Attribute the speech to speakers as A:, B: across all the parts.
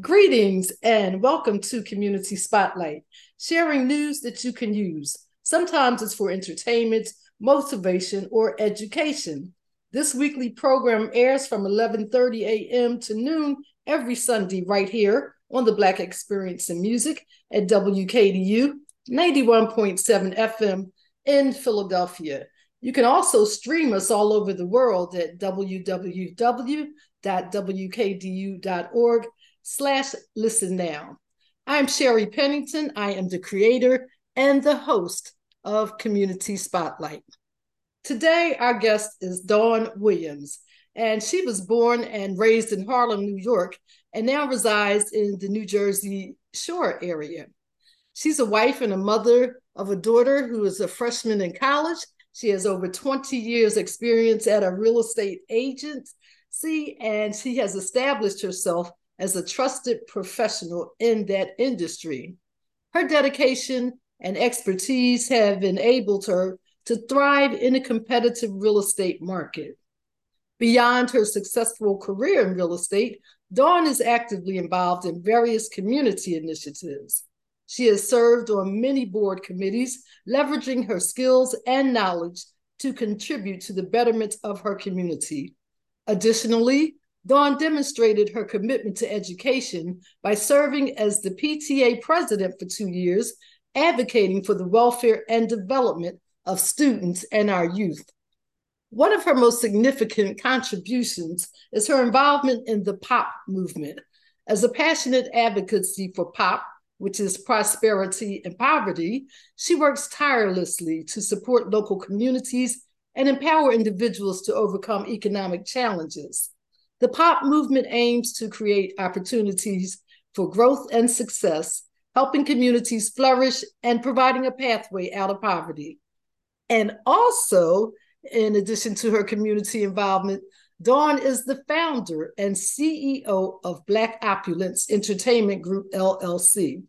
A: Greetings and welcome to Community Spotlight, sharing news that you can use. Sometimes it's for entertainment, motivation, or education. This weekly program airs from 11:30 a.m. to noon every Sunday right here on the Black Experience in Music at WKDU 91.7 FM in Philadelphia. You can also stream us all over the world at www.wkdu.org slash listen now. I'm Sherry Pennington. I am the creator and the host of Community Spotlight. Today, our guest is Dawn Williams, and she was born and raised in Harlem, New York, and now resides in the New Jersey Shore area. She's a wife and a mother of a daughter who is a freshman in college. She has over 20 years experience at a real estate agency, and she has established herself as a trusted professional in that industry. Her dedication and expertise have enabled her to thrive in a competitive real estate market. Beyond her successful career in real estate, Dawn is actively involved in various community initiatives. She has served on many board committees, leveraging her skills and knowledge to contribute to the betterment of her community. Additionally, Dawn demonstrated her commitment to education by serving as the PTA president for two years, advocating for the welfare and development of students and our youth. One of her most significant contributions is her involvement in the POP movement. As a passionate advocacy for POP, which is prosperity and poverty, she works tirelessly to support local communities and empower individuals to overcome economic challenges. The POP movement aims to create opportunities for growth and success, helping communities flourish and providing a pathway out of poverty. And also, in addition to her community involvement, Dawn is the founder and CEO of Black Opulence Entertainment Group LLC,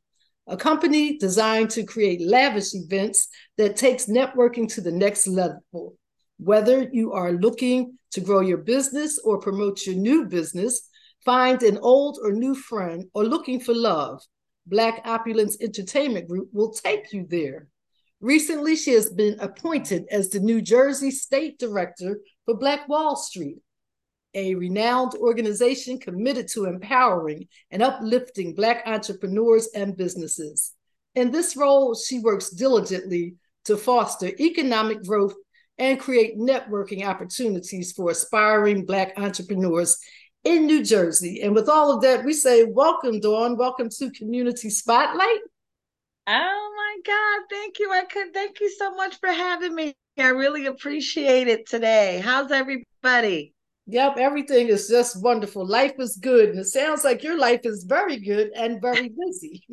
A: a company designed to create lavish events that takes networking to the next level. Whether you are looking to grow your business or promote your new business, find an old or new friend, or looking for love, Black Opulence Entertainment Group will take you there. Recently, she has been appointed as the New Jersey State Director for Black Wall Street, a renowned organization committed to empowering and uplifting Black entrepreneurs and businesses. In this role, she works diligently to foster economic growth and create networking opportunities for aspiring Black entrepreneurs in New Jersey. And with all of that, we say, Welcome, Dawn. Welcome to Community Spotlight.
B: Oh my God. Thank you. I could thank you so much for having me. I really appreciate it today. How's everybody?
A: Yep, everything is just wonderful. Life is good. And it sounds like your life is very good and very busy.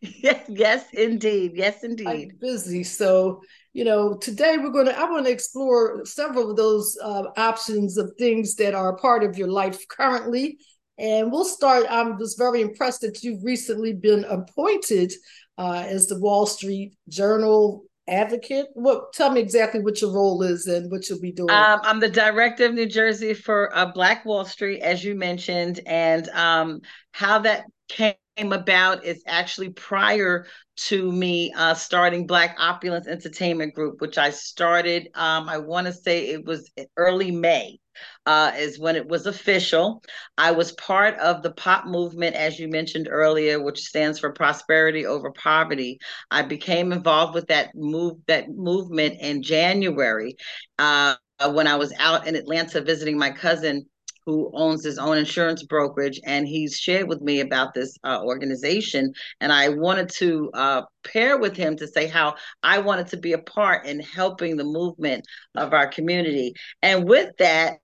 B: yes, yes, indeed. Yes, indeed.
A: I'm busy. So, you know, today we're going to, I want to explore several of those uh, options of things that are part of your life currently. And we'll start. I was very impressed that you've recently been appointed uh, as the Wall Street Journal advocate. What? Tell me exactly what your role is and what you'll be doing.
B: Um, I'm the director of New Jersey for uh, Black Wall Street, as you mentioned, and um, how that came about is actually prior to me uh, starting Black Opulence Entertainment Group, which I started. Um, I want to say it was early May uh, is when it was official. I was part of the POP movement, as you mentioned earlier, which stands for Prosperity Over Poverty. I became involved with that move that movement in January uh, when I was out in Atlanta visiting my cousin who owns his own insurance brokerage, and he's shared with me about this uh, organization. And I wanted to uh, pair with him to say how I wanted to be a part in helping the movement of our community. And with that,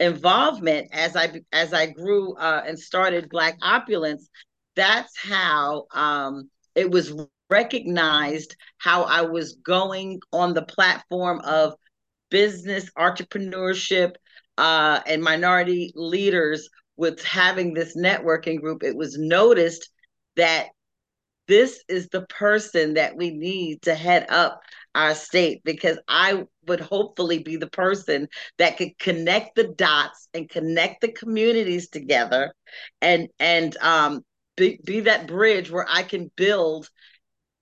B: involvement as I as I grew uh, and started Black Opulence, that's how um, it was recognized how I was going on the platform of business entrepreneurship uh, and minority leaders with having this networking group. It was noticed that this is the person that we need to head up our state because I would hopefully be the person that could connect the dots and connect the communities together and and um be, be that bridge where I can build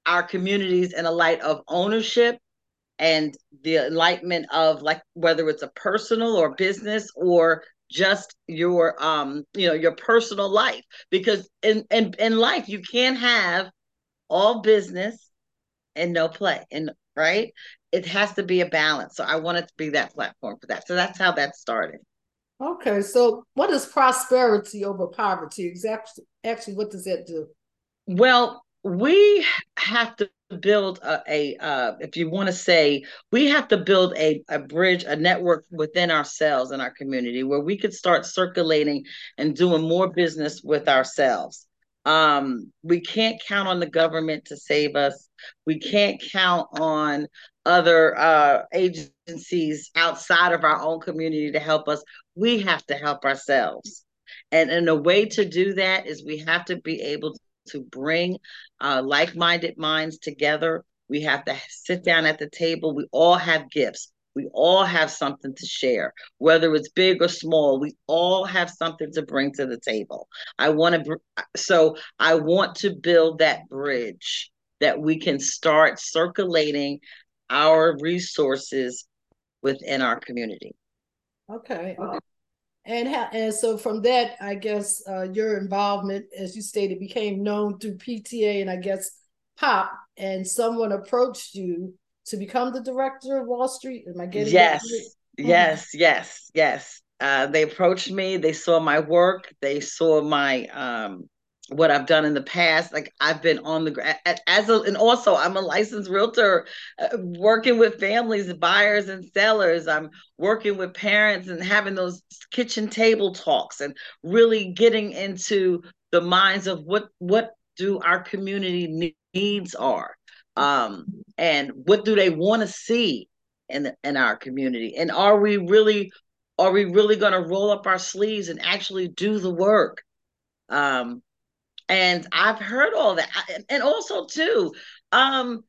B: our communities in a light of ownership and the enlightenment of like whether it's a personal or business or just your um you know your personal life. Because in in in life you can't have all business and no play and right? It has to be a balance. So i wanted to be that platform for that. So that's how that started.
A: Okay so what is prosperity over poverty? Exactly actually what does that do?
B: Well we have to build a, a uh, if you want to say we have to build a, a bridge a network within ourselves in our community where we could start circulating and doing more business with ourselves. Um, we can't count on the government to save us. We can't count on other uh, agencies outside of our own community to help us. We have to help ourselves. And, and a way to do that is we have to be able to bring uh, like minded minds together. We have to sit down at the table. We all have gifts. We all have something to share, whether it's big or small. We all have something to bring to the table. I want to, so I want to build that bridge that we can start circulating our resources within our community.
A: Okay. okay and how, and so from that, I guess uh, your involvement, as you stated, became known through PTA and I guess POP, and someone approached you to become the director of Wall Street. Am I getting
B: yes, yes, yes, yes. Uh, they approached me. They saw my work. They saw my um, what I've done in the past. Like I've been on the as a, and also I'm a licensed realtor, uh, working with families, buyers and sellers. I'm working with parents and having those kitchen table talks and really getting into the minds of what what do our community needs are, um, and what do they want to see in in our community, and are we really are we really going to roll up our sleeves and actually do the work? Um, and I've heard all that. And also too, um,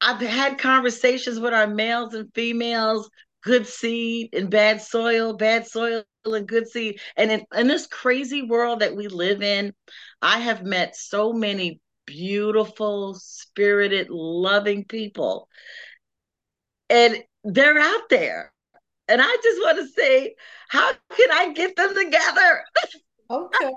B: I've had conversations with our males and females, good seed and bad soil, bad soil and good seed. And in, in this crazy world that we live in, I have met so many beautiful, spirited, loving people. And they're out there. And I just want to say, how can I get them together?
A: Okay.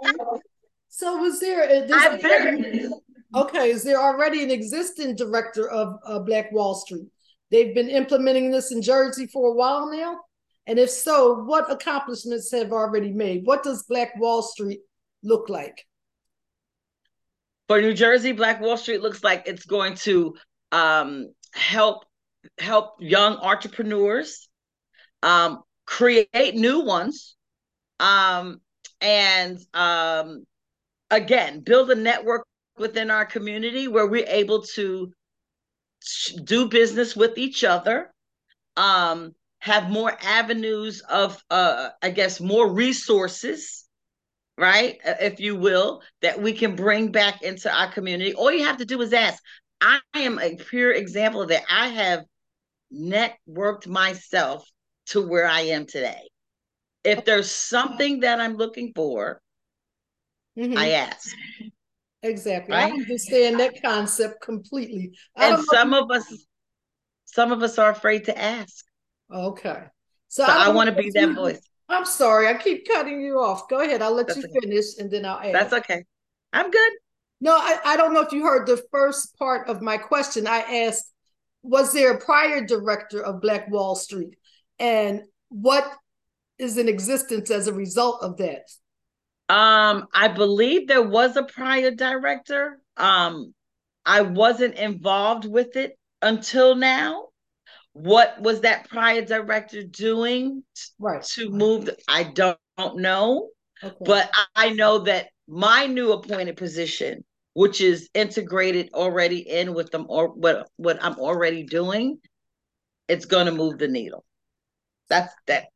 A: So was there? Uh, very... Okay, is there already an existing director of uh, Black Wall Street? They've been implementing this in Jersey for a while now. And if so, what accomplishments have already made? What does Black Wall Street look like?
B: For New Jersey, Black Wall Street looks like it's going to um, help help young entrepreneurs um, create new ones um, and um, again build a network within our community where we're able to do business with each other um have more avenues of uh i guess more resources right if you will that we can bring back into our community. All you have to do is ask. I am a pure example of that. I have networked myself to where i am today. If there's something that i'm looking for mm-hmm. I ask.
A: Exactly. Right? I understand that concept completely.
B: and some of us, some of us are afraid to ask.
A: Okay.
B: So, so I, I want to be that voice.
A: I'm sorry, I keep cutting you off. Go ahead. I'll let That's you okay. finish and then I'll ask.
B: That's okay. I'm good.
A: No, I, I don't know if you heard the first part of my question. I asked, was there a prior director of Black Wall Street? And what is in existence as a result of that?
B: Um, I believe there was a prior director. Um, I wasn't involved with it until now. What was that prior director doing
A: right.
B: to move? The, I don't, don't know, okay. but I, I know that my new appointed position, which is integrated already in with them or what what I'm already doing, it's going to move the needle. That's that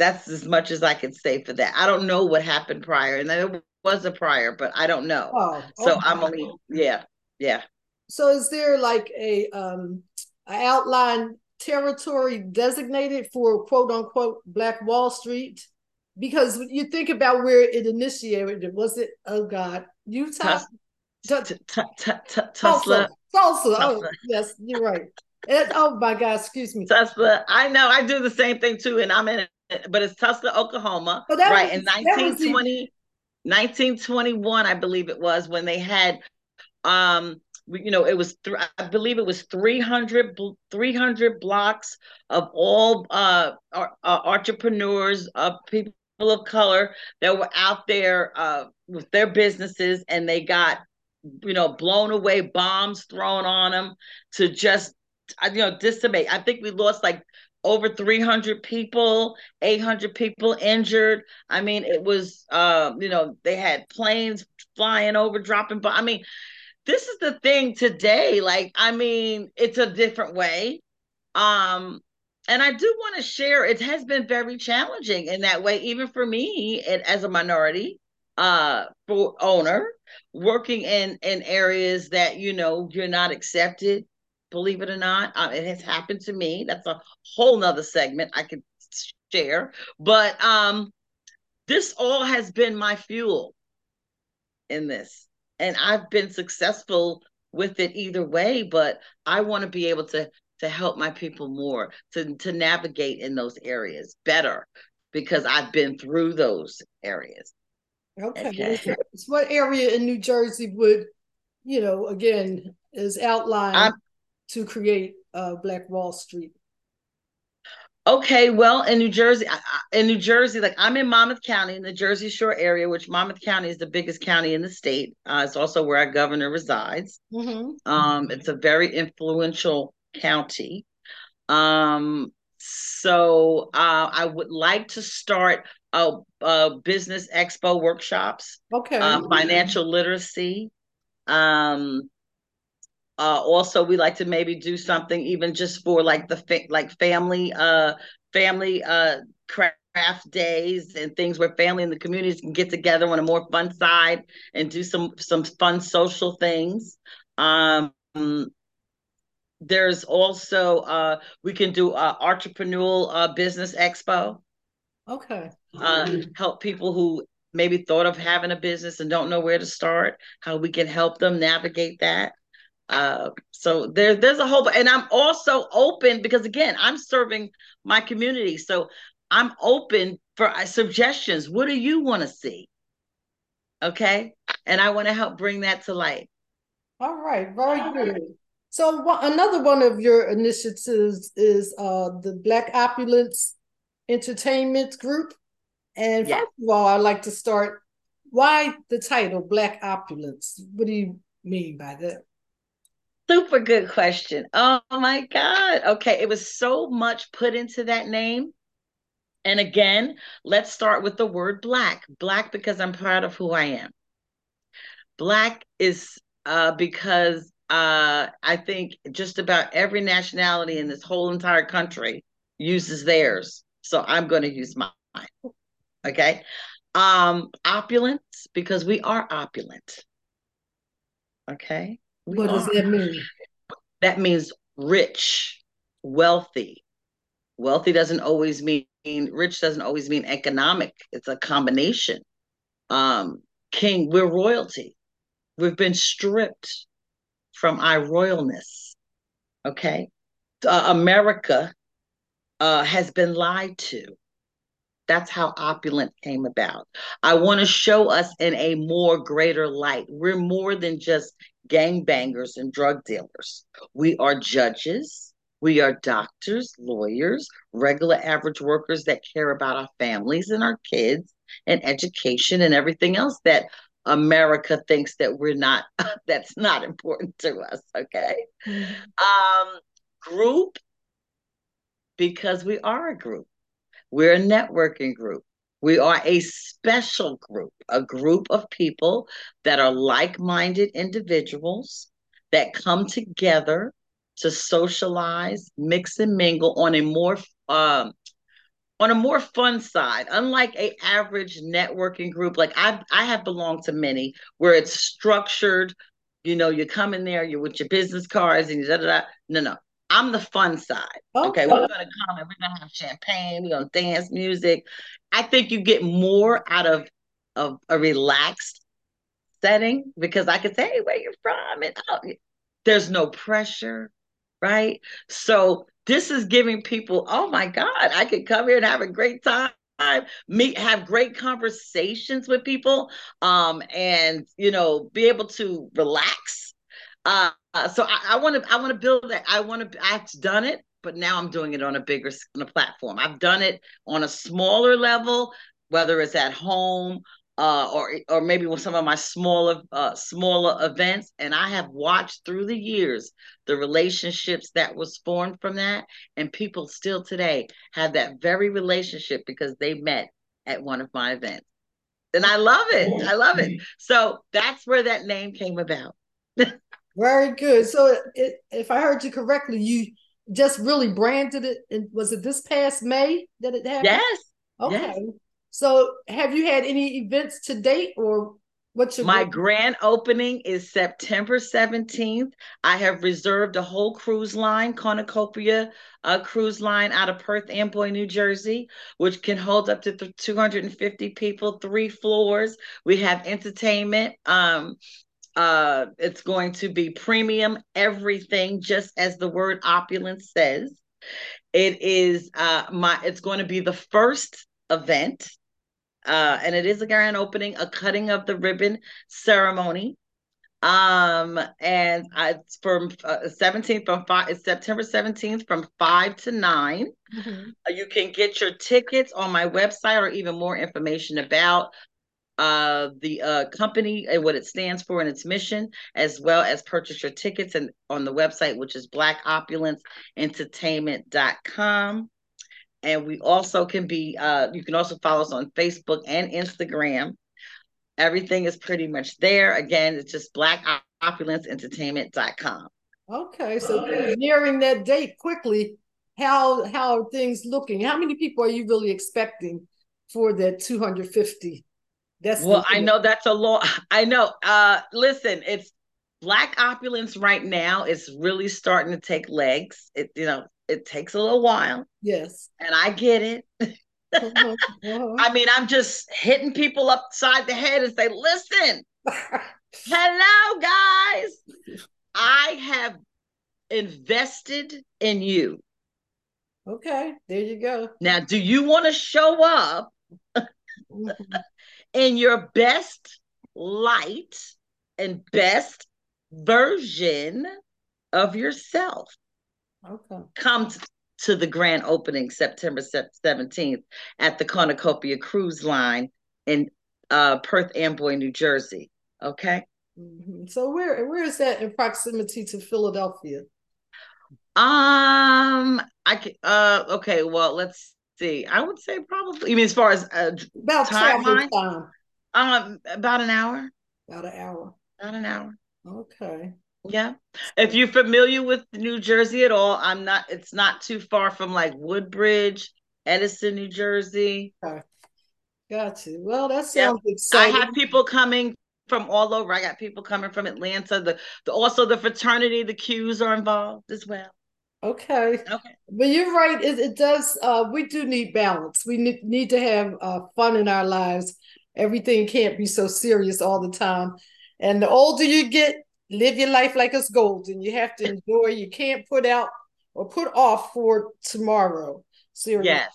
B: that's as much as I can say for that. I don't know what happened prior, and there was a prior, but I don't know. Oh, so I'm only yeah, yeah.
A: So is there like a um outline territory designated for quote unquote Black Wall Street? Because you think about where it initiated, was it, oh God, Utah?
B: Tulsa.
A: Tulsa. Oh, yes, you're right. It, oh my God, excuse me.
B: Tulsa. I know. I do the same thing too, and I'm in but it's Tulsa, Oklahoma. Oh, right was, in 1920, 1921, I believe it was when they had um you know it was th- i believe it was 300 300 blocks of all uh, uh entrepreneurs of uh, people of color that were out there uh with their businesses and they got you know blown away bombs thrown on them to just you know decimate i think we lost like over 300 people 800 people injured. I mean it was uh you know they had planes flying over dropping but i mean this is the thing today like i mean it's a different way. Um and i do want to share it has been very challenging in that way even for me and as a minority uh for owner working in in areas that you know you're not accepted believe it or not. Uh, it has happened to me. That's a whole nother segment I could share. But um, this all has been my fuel in this. And I've been successful with it either way, but I want to be able to to help my people more, to to navigate in those areas better because I've been through those areas.
A: Okay. okay. What area in New Jersey would, you know, again, is outlined? I'm, to create uh, Black Wall Street?
B: Okay, well, in New Jersey, in New Jersey, like I'm in Monmouth County in the Jersey Shore area, which Monmouth County is the biggest county in the state. Uh, it's also where our governor resides. Mm-hmm. Um, it's a very influential county. Um, so uh, I would like to start a, a business expo workshops.
A: Okay.
B: Uh, financial literacy. Um, uh, also, we like to maybe do something even just for like the fa- like family uh family uh craft days and things where family and the communities can get together on a more fun side and do some some fun social things. Um, there's also uh we can do uh entrepreneurial uh business expo.
A: Okay.
B: Uh, help people who maybe thought of having a business and don't know where to start, how we can help them navigate that. Uh, so there, there's a whole, and I'm also open because again, I'm serving my community. So I'm open for uh, suggestions. What do you want to see? Okay. And I want to help bring that to light.
A: All right. Very good. So another one of your initiatives is uh, the Black Opulence Entertainment Group. And first of all, I'd like to start. Why the title Black Opulence? What do you mean by that?
B: Super good question. Oh my God. Okay. It was so much put into that name. And again, let's start with the word black. Black because I'm proud of who I am. Black is uh, because uh, I think just about every nationality in this whole entire country uses theirs. So I'm going to use mine. Okay. Um, opulence because we are opulent. Okay.
A: We what does that mean?
B: That means rich, wealthy. Wealthy doesn't always mean rich doesn't always mean economic. It's a combination. Um, king, we're royalty. We've been stripped from our royalness. Okay. Uh, America uh, has been lied to. That's how opulent came about. I want to show us in a more greater light. We're more than just gangbangers and drug dealers. We are judges. We are doctors, lawyers, regular average workers that care about our families and our kids and education and everything else that America thinks that we're not, that's not important to us. Okay. Um, group, because we are a group. We're a networking group. We are a special group, a group of people that are like minded individuals that come together to socialize, mix and mingle on a more um, on a more fun side, unlike a average networking group, like I I have belonged to many where it's structured. You know, you come in there, you're with your business cards, and da da da. No, no, I'm the fun side. Okay, okay we're gonna come and we're gonna have champagne, we're gonna dance, music. I think you get more out of of a relaxed setting because I could say, hey, where you're from? And oh, there's no pressure, right? So this is giving people, oh my God, I could come here and have a great time meet have great conversations with people um and you know be able to relax uh so i want to i want to build that i want to i've done it but now i'm doing it on a bigger on a platform i've done it on a smaller level whether it's at home uh, or or maybe with some of my smaller uh, smaller events, and I have watched through the years the relationships that was formed from that, and people still today have that very relationship because they met at one of my events, and I love it. I love it. So that's where that name came about.
A: very good. So it, if I heard you correctly, you just really branded it. And was it this past May that it happened?
B: Yes.
A: Okay. Yes. So, have you had any events to date, or what's your
B: my grand opening is September seventeenth. I have reserved a whole cruise line, Cornucopia a cruise line out of Perth Amboy, New Jersey, which can hold up to th- 250 people, three floors. We have entertainment. Um, uh, it's going to be premium everything, just as the word opulence says. It is uh, my. It's going to be the first event uh, and it is a grand opening, a cutting of the ribbon ceremony. Um, and I, it's from uh, 17th from five, it's September 17th from five to 9 mm-hmm. uh, you can get your tickets on my website or even more information about uh, the uh, company and what it stands for and its mission, as well as purchase your tickets and on the website, which is blackopulenceentertainment.com and we also can be uh, you can also follow us on facebook and instagram. Everything is pretty much there. Again it's just blackopulenceentertainment.com
A: okay so nearing that date quickly how how are things looking? How many people are you really expecting for that 250
B: that's well i know that's a lot i know uh listen it's black opulence right now It's really starting to take legs it you know it takes a little while.
A: Yes.
B: And I get it. uh-huh. Uh-huh. I mean, I'm just hitting people upside the head and say, listen, hello, guys. I have invested in you.
A: Okay, there you go.
B: Now, do you want to show up mm-hmm. In your best light and best version of yourself?
A: Okay.
B: Come to the grand opening September 17th at the Cornucopia Cruise Line in uh, Perth Amboy, New Jersey. Okay.
A: Mm-hmm. So where where is that in proximity to Philadelphia?
B: Um, I can. Uh, okay. Well, let's see. I would say probably. You mean as far as uh,
A: about timeline? time?
B: Um, about an hour.
A: About an hour.
B: About an hour.
A: Okay.
B: Yeah. If you're familiar with New Jersey at all, I'm not, it's not too far from like Woodbridge, Edison, New Jersey.
A: Okay. Got you. Well, that sounds yeah. exciting.
B: I have people coming from all over. I got people coming from Atlanta. The, the also the fraternity, the Qs are involved as well.
A: Okay. Okay. But you're right. It, it does. Uh, we do need balance. We need, need to have uh, fun in our lives. Everything can't be so serious all the time. And the older you get, live your life like it's golden. You have to enjoy. You can't put out or put off for tomorrow. Seriously. Yes.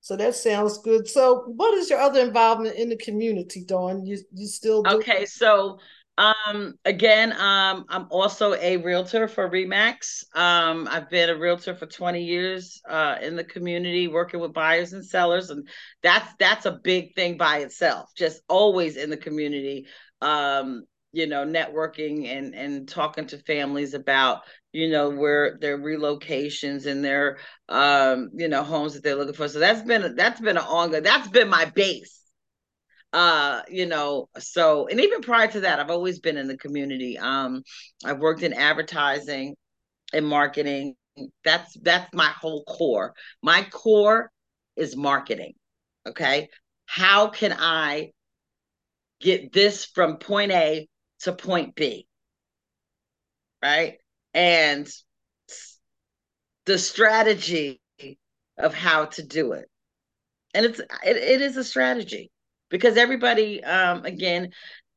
A: So that sounds good. So, what is your other involvement in the community, Dawn? You you still
B: do- okay? So, um, again, um, I'm also a realtor for Remax. Um, I've been a realtor for 20 years uh, in the community, working with buyers and sellers, and that's that's a big thing by itself. Just always in the community, um, you know networking and and talking to families about you know where their relocations and their um you know homes that they're looking for so that's been that's been an ongoing that's been my base uh you know so and even prior to that i've always been in the community um i've worked in advertising and marketing that's that's my whole core my core is marketing okay how can i get this from point a to point B. Right. And the strategy of how to do it. And it's it, it is a strategy because everybody um again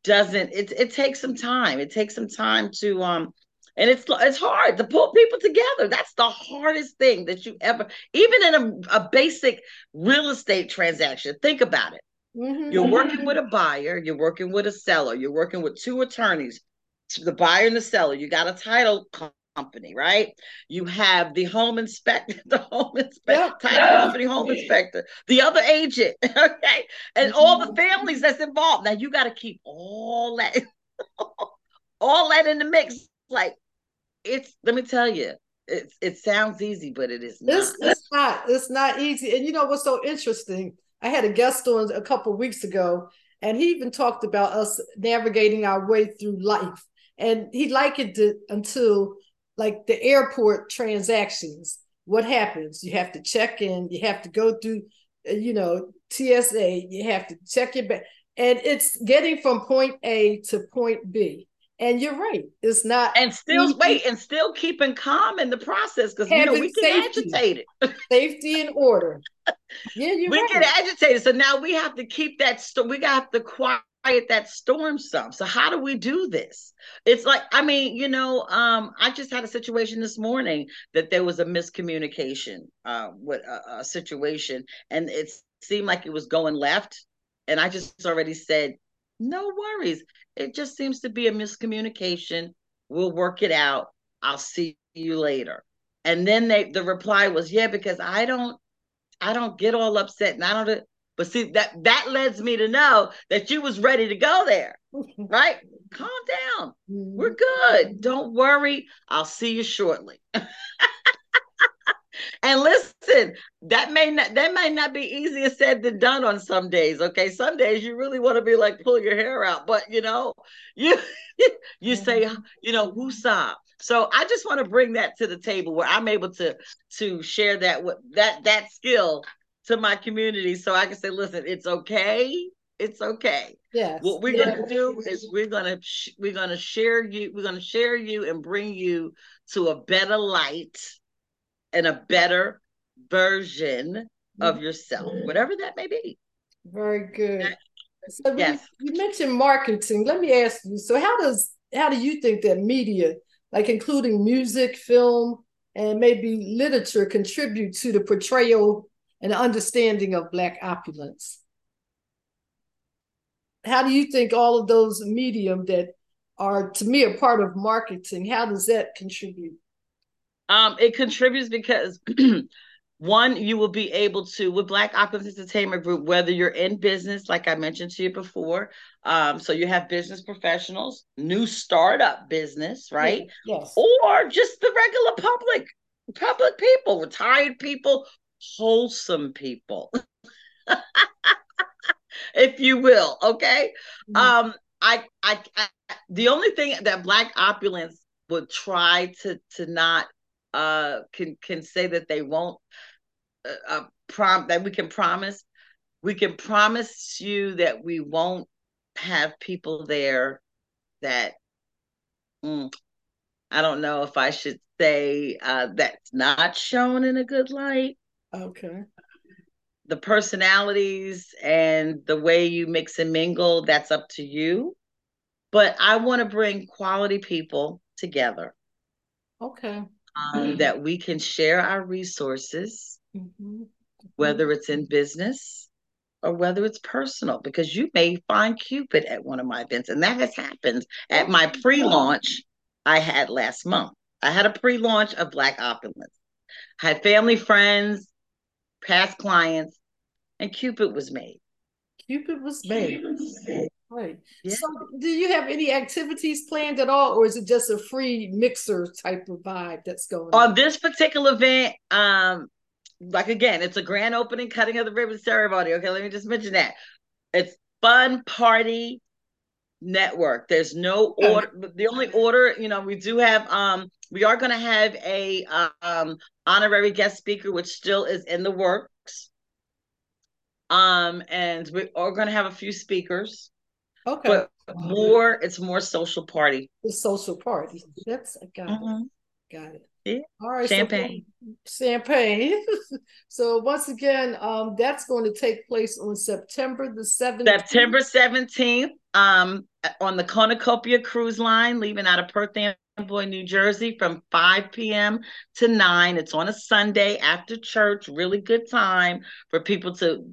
B: doesn't it it takes some time. It takes some time to um and it's it's hard to pull people together. That's the hardest thing that you ever even in a, a basic real estate transaction. Think about it. Mm-hmm. You're working with a buyer, you're working with a seller, you're working with two attorneys, the buyer and the seller. You got a title company, right? You have the home inspector, the home inspector, yeah. title company home inspector, the other agent, okay, and mm-hmm. all the families that's involved. Now you got to keep all that, all that in the mix. Like it's, let me tell you, it it sounds easy, but it is not.
A: It's, it's not. It's not easy. And you know what's so interesting? I had a guest on a couple weeks ago, and he even talked about us navigating our way through life. And he likened it until like the airport transactions. What happens? You have to check in, you have to go through, uh, you know, TSA, you have to check your bag. And it's getting from point A to point B. And you're right. It's not
B: and still easy. wait and still keeping calm in the process because you know we get agitated.
A: Safety and order.
B: Yeah, you we right. get agitated. So now we have to keep that st- we got to quiet that storm some. So how do we do this? It's like, I mean, you know, um, I just had a situation this morning that there was a miscommunication uh, with a, a situation, and it seemed like it was going left. And I just already said, no worries. It just seems to be a miscommunication. We'll work it out. I'll see you later. And then they the reply was, yeah, because I don't I don't get all upset and I don't but see that that leads me to know that you was ready to go there. Right? Calm down. We're mm-hmm. good. Don't worry. I'll see you shortly. And listen, that may not that might not be easier said than done on some days. Okay, some days you really want to be like pull your hair out, but you know, you you say mm-hmm. you know woosah. So I just want to bring that to the table where I'm able to to share that with that that skill to my community, so I can say, listen, it's okay. It's okay.
A: Yes.
B: What we're yes. gonna do is we're gonna sh- we're gonna share you. We're gonna share you and bring you to a better light and a better version of mm-hmm. yourself, whatever that may be.
A: Very good. So yes. you, you mentioned marketing. Let me ask you. So how does how do you think that media, like including music, film, and maybe literature, contribute to the portrayal and understanding of Black opulence? How do you think all of those medium that are to me a part of marketing, how does that contribute?
B: Um, it contributes because one, you will be able to with Black Opulence Entertainment Group, whether you're in business, like I mentioned to you before. Um, so you have business professionals, new startup business, right?
A: Yes.
B: Or just the regular public, public people, retired people, wholesome people. if you will, okay? Mm-hmm. Um, I, I, I the only thing that Black Opulence would try to to not uh, can can say that they won't uh, uh, prom that we can promise. We can promise you that we won't have people there that mm, I don't know if I should say uh, that's not shown in a good light.
A: Okay.
B: The personalities and the way you mix and mingle, that's up to you. But I want to bring quality people together.
A: Okay
B: um, that we can share our resources, mm-hmm. whether it's in business or whether it's personal, because you may find Cupid at one of my events. And that has happened at my pre launch I had last month. I had a pre launch of Black Opulence. I had family, friends, past clients, and Cupid was made.
A: Cupid was made. Right. Yeah. So, do you have any activities planned at all, or is it just a free mixer type of vibe that's going
B: on? On this particular event, um, like again, it's a grand opening, cutting of the ribbon ceremony. Okay, let me just mention that. It's fun party network. There's no order. The only order, you know, we do have um we are going to have a um honorary guest speaker which still is in the works. Um and we are going to have a few speakers.
A: Okay.
B: But more, it's more social party.
A: The social party. That's I got mm-hmm. it. Got it.
B: Yeah. All right. Champagne.
A: So, champagne. so once again, um, that's going to take place on September the 17th.
B: September 17th, um, on the Cornucopia Cruise Line, leaving out of Perth Amboy, New Jersey from 5 p.m. to 9. It's on a Sunday after church. Really good time for people to,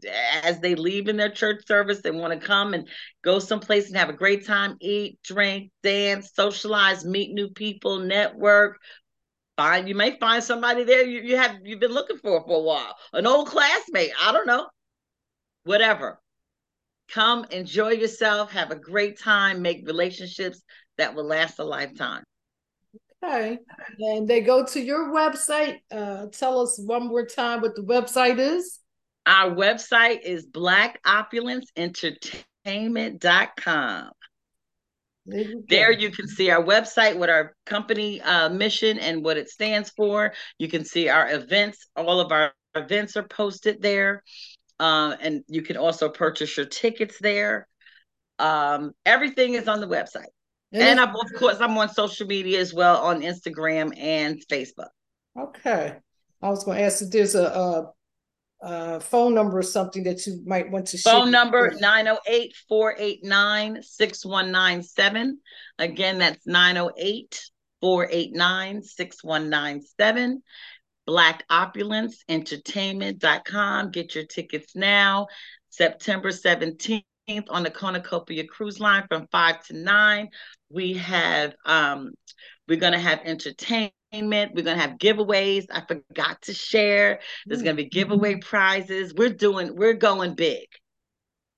B: as they leave in their church service, they want to come and go someplace and have a great time, eat, drink, dance, socialize, meet new people, network, find you may find somebody there you, you have you've been looking for for a while an old classmate i don't know whatever come enjoy yourself have a great time make relationships that will last a lifetime
A: okay and they go to your website uh, tell us one more time what the website is
B: our website is blackopulenceentertainment.com there you can see our website, what our company uh, mission and what it stands for. You can see our events. All of our events are posted there. Uh, and you can also purchase your tickets there. Um, everything is on the website. And, and I'm, of course, I'm on social media as well on Instagram and Facebook.
A: Okay. I was going to ask if there's a, a uh, phone number or something that you might want to
B: share. Phone number 908 489 6197. Again, that's 908 489 6197. Black Opulence Entertainment.com. Get your tickets now. September 17th on the Cornucopia Cruise Line from 5 to 9. We have, um, we're going to have entertainment we're going to have giveaways. I forgot to share. There's going to be giveaway prizes. We're doing, we're going big.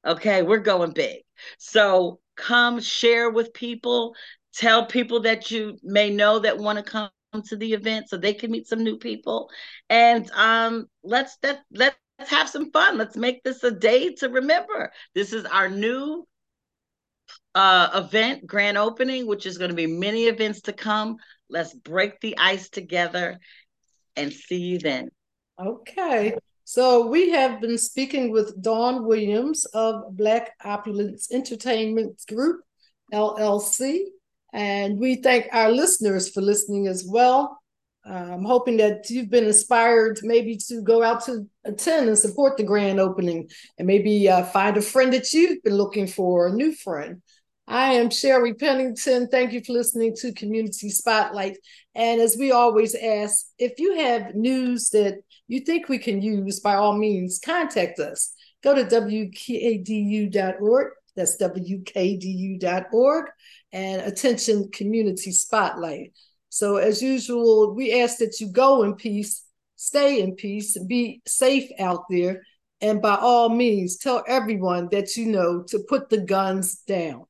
B: Okay. We're going big. So come share with people. Tell people that you may know that want to come to the event so they can meet some new people. And um, let's, that, let's have some fun. Let's make this a day to remember. This is our new uh, event, grand opening, which is going to be many events to come. Let's break the ice together and see you then.
A: Okay. So we have been speaking with Dawn Williams of Black Opulence Entertainment Group, LLC. And we thank our listeners for listening as well. I'm hoping that you've been inspired maybe to go out to attend and support the grand opening and maybe uh, find a friend that you've been looking for, a new friend. I am Sherry Pennington. Thank you for listening to Community Spotlight. And as we always ask, if you have news that you think we can use, by all means, contact us. Go to wkdu.org. That's wkdu.org. And attention Community Spotlight. So, as usual, we ask that you go in peace, stay in peace, be safe out there. And by all means, tell everyone that you know to put the guns down.